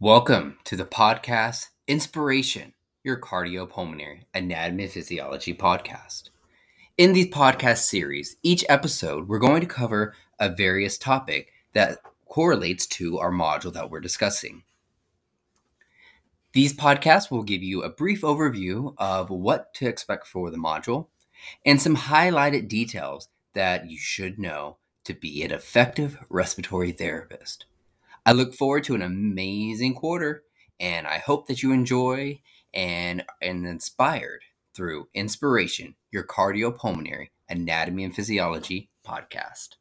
Welcome to the podcast Inspiration, your cardiopulmonary anatomy and physiology podcast. In these podcast series, each episode we're going to cover a various topic that correlates to our module that we're discussing. These podcasts will give you a brief overview of what to expect for the module and some highlighted details that you should know to be an effective respiratory therapist. I look forward to an amazing quarter, and I hope that you enjoy and and inspired through inspiration, your cardiopulmonary anatomy and physiology podcast.